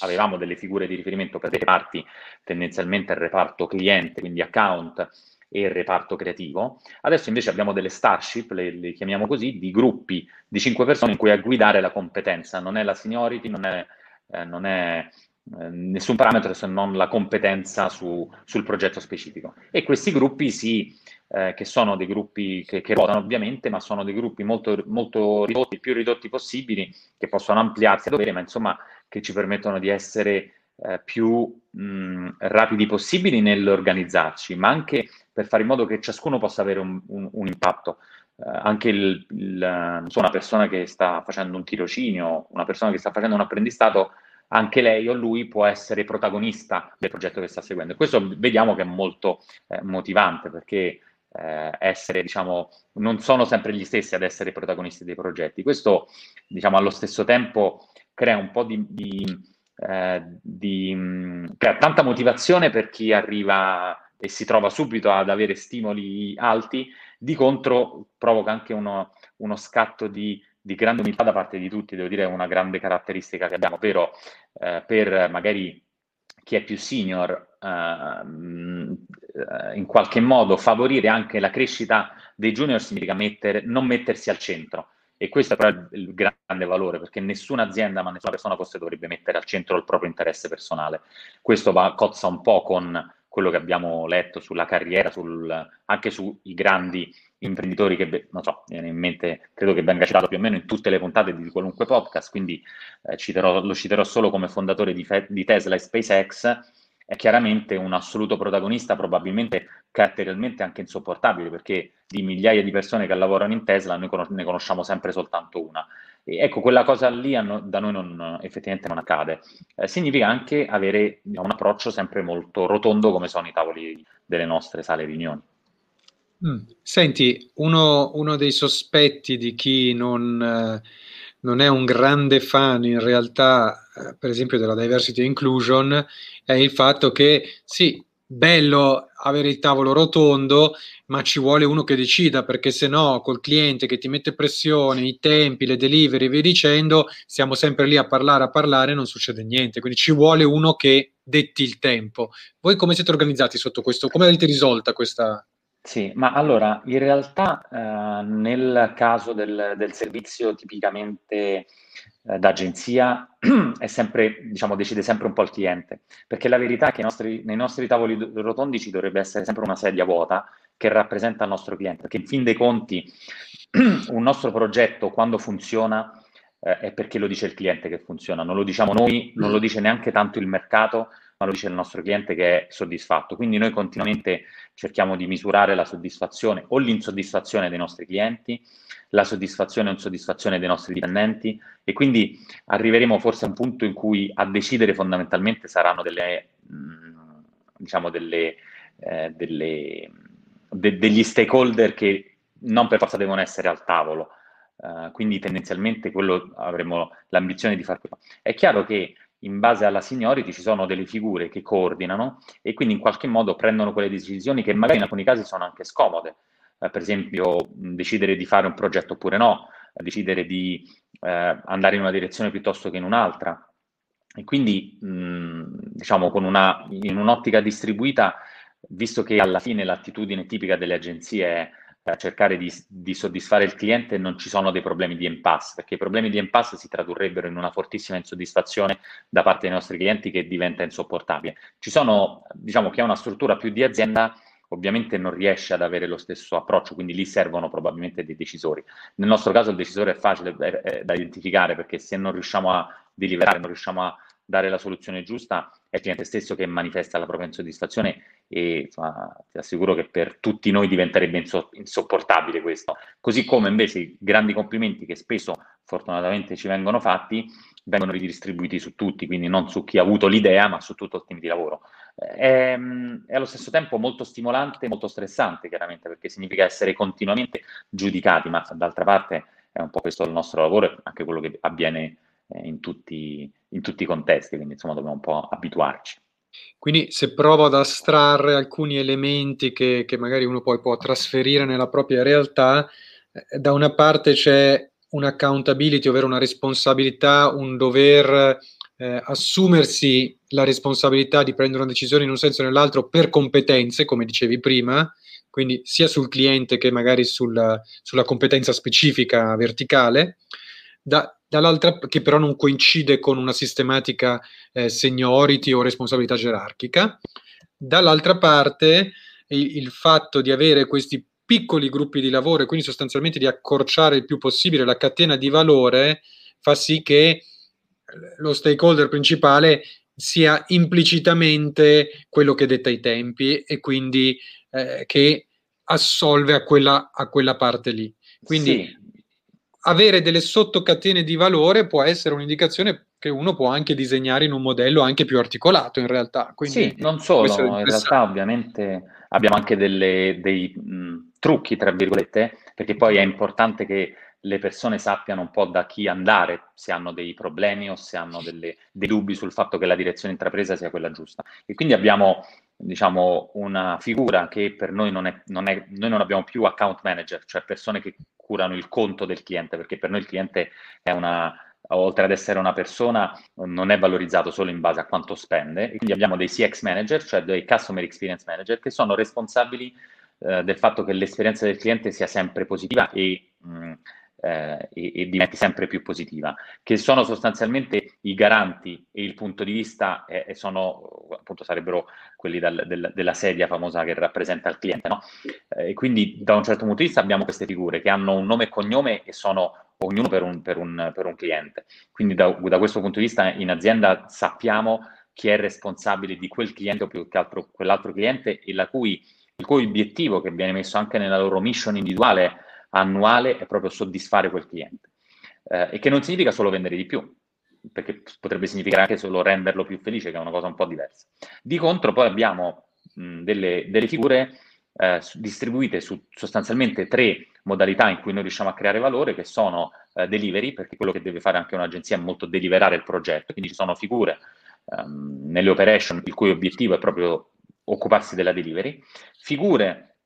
avevamo delle figure di riferimento per dei reparti, tendenzialmente il reparto cliente, quindi account, e il reparto creativo. Adesso invece abbiamo delle starship, le, le, chiamiamo così, di gruppi di cinque persone in cui a guidare la competenza, non è la seniority, non è, eh, non è eh, nessun parametro se non la competenza su, sul progetto specifico. E questi gruppi si, eh, che sono dei gruppi che, che votano ovviamente, ma sono dei gruppi molto, molto ridotti, più ridotti possibili, che possono ampliarsi a dovere, ma insomma che ci permettono di essere eh, più mh, rapidi possibili nell'organizzarci, ma anche per fare in modo che ciascuno possa avere un, un, un impatto. Uh, anche il, il, so, una persona che sta facendo un tirocinio, una persona che sta facendo un apprendistato, anche lei o lui può essere protagonista del progetto che sta seguendo. Questo vediamo che è molto eh, motivante perché eh, essere, diciamo, non sono sempre gli stessi ad essere protagonisti dei progetti. Questo, diciamo, allo stesso tempo crea un po' di, di, eh, di crea tanta motivazione per chi arriva e si trova subito ad avere stimoli alti, di contro provoca anche uno, uno scatto di di grande umiltà da parte di tutti, devo dire, è una grande caratteristica che abbiamo, ovvero eh, per magari chi è più senior, eh, in qualche modo favorire anche la crescita dei junior significa mettere, non mettersi al centro. E questo è però il grande valore, perché nessuna azienda, ma nessuna persona forse dovrebbe mettere al centro il proprio interesse personale. Questo va, cozza un po' con quello che abbiamo letto sulla carriera, sul, anche sui grandi imprenditori che, non so, viene in mente, credo che venga citato più o meno in tutte le puntate di qualunque podcast, quindi eh, citerò, lo citerò solo come fondatore di, di, Tesla e SpaceX, è chiaramente un assoluto protagonista, probabilmente caratterialmente anche insopportabile, perché di migliaia di persone che lavorano in Tesla noi conos- ne conosciamo sempre soltanto una. Ecco, quella cosa lì no, da noi non, effettivamente non accade. Eh, significa anche avere diciamo, un approccio sempre molto rotondo come sono i tavoli delle nostre sale riunioni. Mm. Senti, uno, uno, dei sospetti di chi non, eh, non, è un grande fan in realtà, eh, per esempio, della diversity inclusion, è il fatto che sì, bello avere il tavolo rotondo, ma ci vuole uno che decida, perché se no col cliente che ti mette pressione, i tempi, le delivery via dicendo, siamo sempre lì a parlare, a parlare e non succede niente. Quindi ci vuole uno che detti il tempo. Voi come siete organizzati sotto questo? Come avete risolta questa, sì, ma allora in realtà eh, nel caso del, del servizio tipicamente eh, d'agenzia è sempre, diciamo, decide sempre un po' il cliente, perché la verità è che nostri, nei nostri tavoli rotondi ci dovrebbe essere sempre una sedia vuota che rappresenta il nostro cliente, perché in fin dei conti un nostro progetto quando funziona eh, è perché lo dice il cliente che funziona, non lo diciamo noi, non lo dice neanche tanto il mercato, ma lo dice il nostro cliente che è soddisfatto. Quindi noi continuamente cerchiamo di misurare la soddisfazione o l'insoddisfazione dei nostri clienti, la soddisfazione o insoddisfazione dei nostri dipendenti e quindi arriveremo forse a un punto in cui a decidere fondamentalmente saranno delle, mh, diciamo delle, eh, delle, de, degli stakeholder che non per forza devono essere al tavolo. Uh, quindi tendenzialmente quello avremo l'ambizione di fare. È chiaro che in base alla seniority ci sono delle figure che coordinano e quindi in qualche modo prendono quelle decisioni che magari in alcuni casi sono anche scomode. Eh, per esempio, decidere di fare un progetto oppure no, decidere di eh, andare in una direzione piuttosto che in un'altra. E quindi, mh, diciamo, una, in un'ottica distribuita, visto che alla fine l'attitudine tipica delle agenzie è a cercare di, di, soddisfare il cliente non ci sono dei problemi di impasse, perché i problemi di impasse si tradurrebbero in una fortissima insoddisfazione da parte dei nostri clienti che diventa insopportabile. Ci sono, diciamo, chi ha una struttura più di azienda ovviamente non riesce ad avere lo stesso approccio, quindi lì servono probabilmente dei decisori. Nel nostro caso il decisore è facile da identificare perché se non riusciamo a deliberare, non riusciamo a dare la soluzione giusta, è il cliente stesso che manifesta la propria insoddisfazione e insomma, ti assicuro che per tutti noi diventerebbe inso- insopportabile questo. Così come invece i grandi complimenti che spesso fortunatamente ci vengono fatti vengono ridistribuiti su tutti, quindi non su chi ha avuto l'idea, ma su tutto il team di lavoro. È, è allo stesso tempo molto stimolante e molto stressante, chiaramente, perché significa essere continuamente giudicati, ma d'altra parte è un po' questo il nostro lavoro anche quello che avviene eh, in tutti, in tutti i contesti, quindi insomma dobbiamo un po' abituarci. Quindi se provo ad astrarre alcuni elementi che, che magari uno poi può trasferire nella propria realtà, eh, da una parte c'è un'accountability, ovvero una responsabilità, un dover eh, assumersi la responsabilità di prendere una decisione in un senso o nell'altro per competenze, come dicevi prima, quindi sia sul cliente che magari sul, sulla competenza specifica verticale, da, dall'altra che però non coincide con una sistematica eh, seniority o responsabilità gerarchica. Dall'altra parte il, il fatto di avere questi piccoli gruppi di lavoro e quindi sostanzialmente di accorciare il più possibile la catena di valore fa sì che lo stakeholder principale sia implicitamente quello che detta i tempi e quindi eh, che assolve a quella, a quella parte lì. Quindi sì. Avere delle sottocatene di valore può essere un'indicazione che uno può anche disegnare in un modello anche più articolato in realtà. Quindi sì, non solo, in realtà ovviamente abbiamo anche delle, dei mh, trucchi, tra virgolette, perché poi è importante che le persone sappiano un po' da chi andare, se hanno dei problemi o se hanno delle, dei dubbi sul fatto che la direzione intrapresa sia quella giusta. E quindi abbiamo, diciamo, una figura che per noi non è, non è, noi non abbiamo più account manager, cioè persone che curano il conto del cliente, perché per noi il cliente è una, oltre ad essere una persona, non è valorizzato solo in base a quanto spende. E quindi abbiamo dei CX manager, cioè dei customer experience manager, che sono responsabili eh, del fatto che l'esperienza del cliente sia sempre positiva e mh, eh, e, e, diventi sempre più positiva, che sono sostanzialmente i garanti e il punto di vista eh, e sono appunto sarebbero quelli dal, del, della sedia famosa che rappresenta il cliente, no? Eh, e quindi da un certo punto di vista abbiamo queste figure che hanno un nome e cognome e sono ognuno per un, per un, per un cliente. Quindi da, da questo punto di vista in azienda sappiamo chi è responsabile di quel cliente o più che altro quell'altro cliente e la cui, il cui obiettivo che viene messo anche nella loro mission individuale annuale è proprio soddisfare quel cliente. Eh, e che non significa solo vendere di più, perché potrebbe significare anche solo renderlo più felice, che è una cosa un po' diversa. Di contro poi abbiamo mh, delle, delle, figure eh, distribuite su sostanzialmente tre modalità in cui noi riusciamo a creare valore, che sono eh, delivery, perché quello che deve fare anche un'agenzia è molto deliverare il progetto, quindi ci sono figure ehm, nelle operation il cui obiettivo è proprio occuparsi della delivery, figure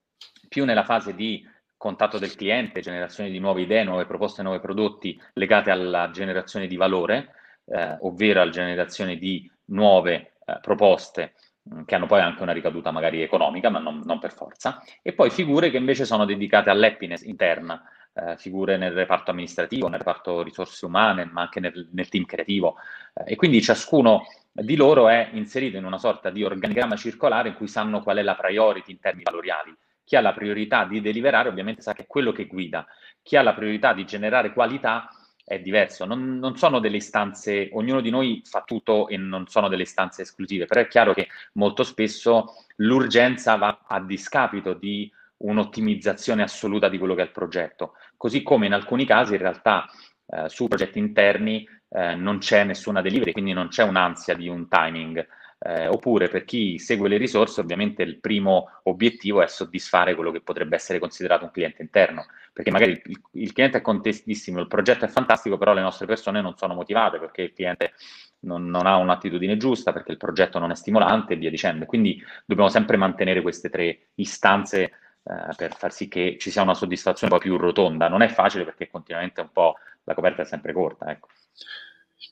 più nella fase di contatto del cliente, generazione di nuove idee, nuove proposte, nuovi prodotti legate alla generazione di valore, eh, ovvero alla generazione di nuove eh, proposte mm, che hanno poi anche una ricaduta magari economica, ma non, non, per forza, e poi figure che invece sono dedicate all'happiness interna, eh, figure nel reparto amministrativo, nel reparto risorse umane, ma anche nel, nel team creativo. Eh, e quindi ciascuno di loro è inserito in una sorta di organigramma circolare in cui sanno qual è la priority in termini valoriali chi ha la priorità di deliberare ovviamente sa che è quello che guida, chi ha la priorità di generare qualità è diverso, non, non, sono delle istanze, ognuno di noi fa tutto e non sono delle istanze esclusive, però è chiaro che molto spesso l'urgenza va a discapito di un'ottimizzazione assoluta di quello che è il progetto, così come in alcuni casi in realtà eh, su progetti interni eh, non c'è nessuna delivery, quindi non c'è un'ansia di un timing, eh, oppure per chi segue le risorse, ovviamente il primo obiettivo è soddisfare quello che potrebbe essere considerato un cliente interno, perché magari il, il cliente è contestissimo, il progetto è fantastico, però le nostre persone non sono motivate perché il cliente non, non ha un'attitudine giusta, perché il progetto non è stimolante e via dicendo. Quindi dobbiamo sempre mantenere queste tre istanze eh, per far sì che ci sia una soddisfazione un po' più rotonda. Non è facile perché continuamente un po' la coperta è sempre corta. Ecco.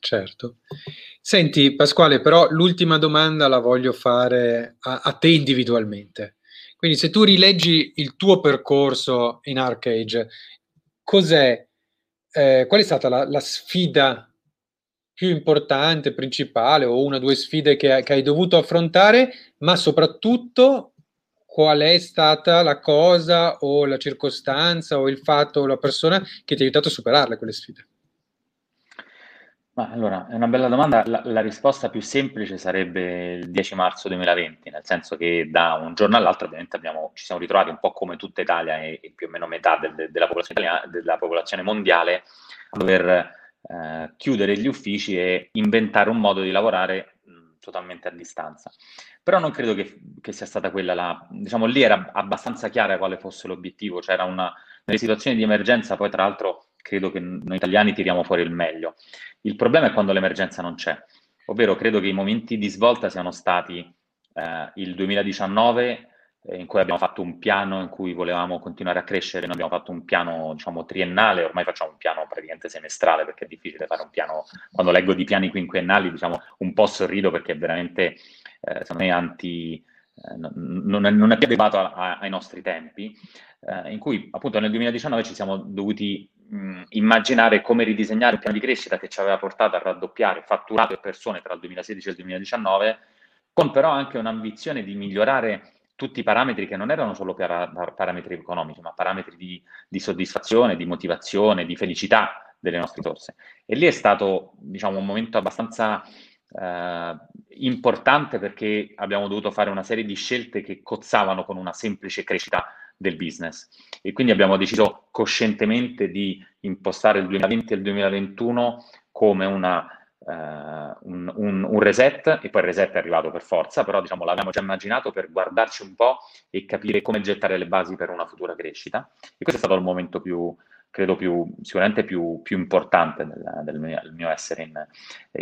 Certo. Senti Pasquale, però l'ultima domanda la voglio fare a, a, te individualmente. Quindi se tu rileggi il tuo percorso in Arcade, cos'è, eh, qual è stata la, la, sfida più importante, principale o una o due sfide che, che hai dovuto affrontare, ma soprattutto qual è stata la cosa o la circostanza o il fatto o la persona che ti ha aiutato a superarle quelle sfide? Ma allora, è una bella domanda. La, la risposta più semplice sarebbe il 10 marzo 2020, nel senso che da un giorno all'altro ovviamente abbiamo, ci siamo ritrovati un po' come tutta Italia e, e più o meno metà del, della, popolazione italiana, della popolazione mondiale a dover eh, chiudere gli uffici e inventare un modo di lavorare mh, totalmente a distanza. Però non credo che, che, sia stata quella la... diciamo lì era abbastanza chiara quale fosse l'obiettivo, c'era una... nelle situazioni di emergenza poi tra l'altro credo che noi italiani tiriamo fuori il meglio. Il problema è quando l'emergenza non c'è, ovvero credo che i momenti di svolta siano stati eh, il 2019 eh, in cui abbiamo fatto un piano in cui volevamo continuare a crescere, noi abbiamo fatto un piano diciamo triennale, ormai facciamo un piano praticamente semestrale perché è difficile fare un piano, quando leggo di piani quinquennali diciamo un po' sorrido perché è veramente eh, secondo me anti, non, è, non, è, più adeguato ai nostri tempi, eh, in cui appunto nel 2019 ci siamo dovuti mh, immaginare come ridisegnare un piano di crescita che ci aveva portato a raddoppiare fatturato e persone tra il 2016 e il 2019, con però anche un'ambizione di migliorare tutti i parametri che non erano solo para- parametri economici, ma parametri di, di soddisfazione, di motivazione, di felicità delle nostre risorse. E lì è stato, diciamo, un momento abbastanza eh, importante perché abbiamo dovuto fare una serie di scelte che cozzavano con una semplice crescita del business. E quindi abbiamo deciso coscientemente di impostare il 2020 e il 2021 come una, uh, un, un, un, reset e poi il reset è arrivato per forza, però diciamo l'avevamo già immaginato per guardarci un po' e capire come gettare le basi per una futura crescita. E questo è stato il momento più, credo più, sicuramente più, più importante del, del, mio, del, mio, essere in,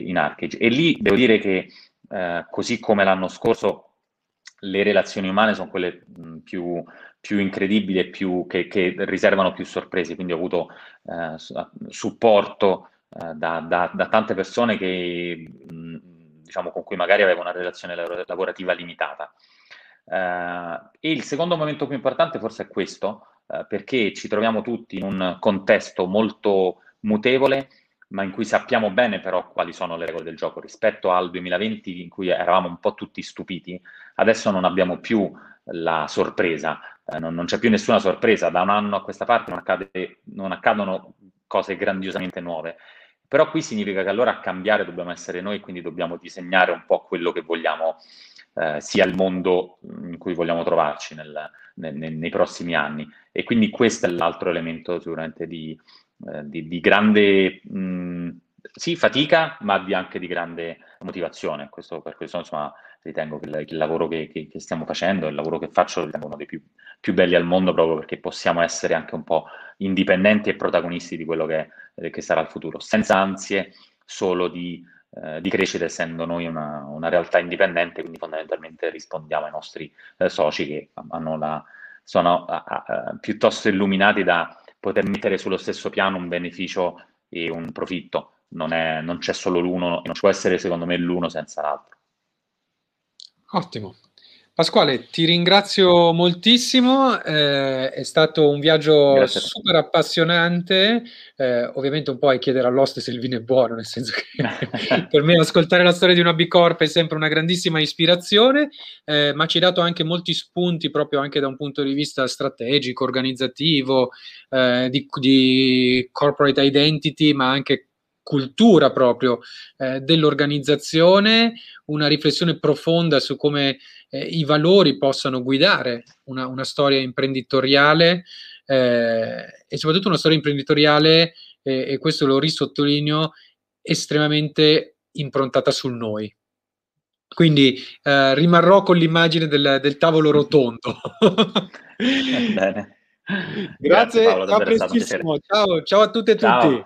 in Arcade. E lì devo dire che, eh, così come l'anno scorso, le relazioni umane sono quelle più, più, incredibili e più, che, che, riservano più sorprese. Quindi ho avuto eh, supporto eh, da, da, da, tante persone che, mh, diciamo, con cui magari avevo una relazione lavorativa limitata. Uh, e il secondo momento più importante forse è questo, uh, perché ci troviamo tutti in un contesto molto mutevole, ma in cui sappiamo bene però quali sono le regole del gioco rispetto al 2020 in cui eravamo un po' tutti stupiti. Adesso non abbiamo più la sorpresa, uh, non, non, c'è più nessuna sorpresa, da un anno a questa parte non, accade, non accadono cose grandiosamente nuove. Però qui significa che allora a cambiare dobbiamo essere noi, quindi dobbiamo disegnare un po' quello che vogliamo eh, sia il mondo in cui vogliamo trovarci nel, nel, nei prossimi anni. E quindi questo è l'altro elemento sicuramente di, eh, di, di grande mh, sì, fatica, ma di, anche di grande motivazione. Questo, per questo insomma, ritengo che il, il lavoro che, che, che, stiamo facendo, il lavoro che faccio, ritengo uno dei più, più, belli al mondo proprio perché possiamo essere anche un po' indipendenti e protagonisti di quello che, che sarà il futuro, senza ansie solo di eh, di crescita essendo noi una, una, realtà indipendente, quindi fondamentalmente rispondiamo ai nostri eh, soci che la, sono a, a, piuttosto illuminati da poter mettere sullo stesso piano un beneficio e un profitto. Non, è, non c'è solo l'uno, non ci può essere secondo me l'uno senza l'altro. Ottimo. Pasquale, ti ringrazio moltissimo, eh, è stato un viaggio Grazie. super appassionante, eh, ovviamente un po' a chiedere all'oste se il vino è buono, nel senso che per me ascoltare la storia di una B Corp è sempre una grandissima ispirazione, eh, ma ci hai dato anche molti spunti proprio anche da un punto di vista strategico, organizzativo, eh, di, di corporate identity, ma anche cultura proprio eh, dell'organizzazione, una riflessione profonda su come eh, i valori possano guidare una, una storia imprenditoriale eh, e soprattutto una storia imprenditoriale, e questo lo risottolineo, estremamente improntata sul noi. Quindi eh, rimarrò con l'immagine del, del tavolo rotondo. Bene. Grazie, Grazie Paolo, a prestissimo. Ciao, ciao a tutte e tutti.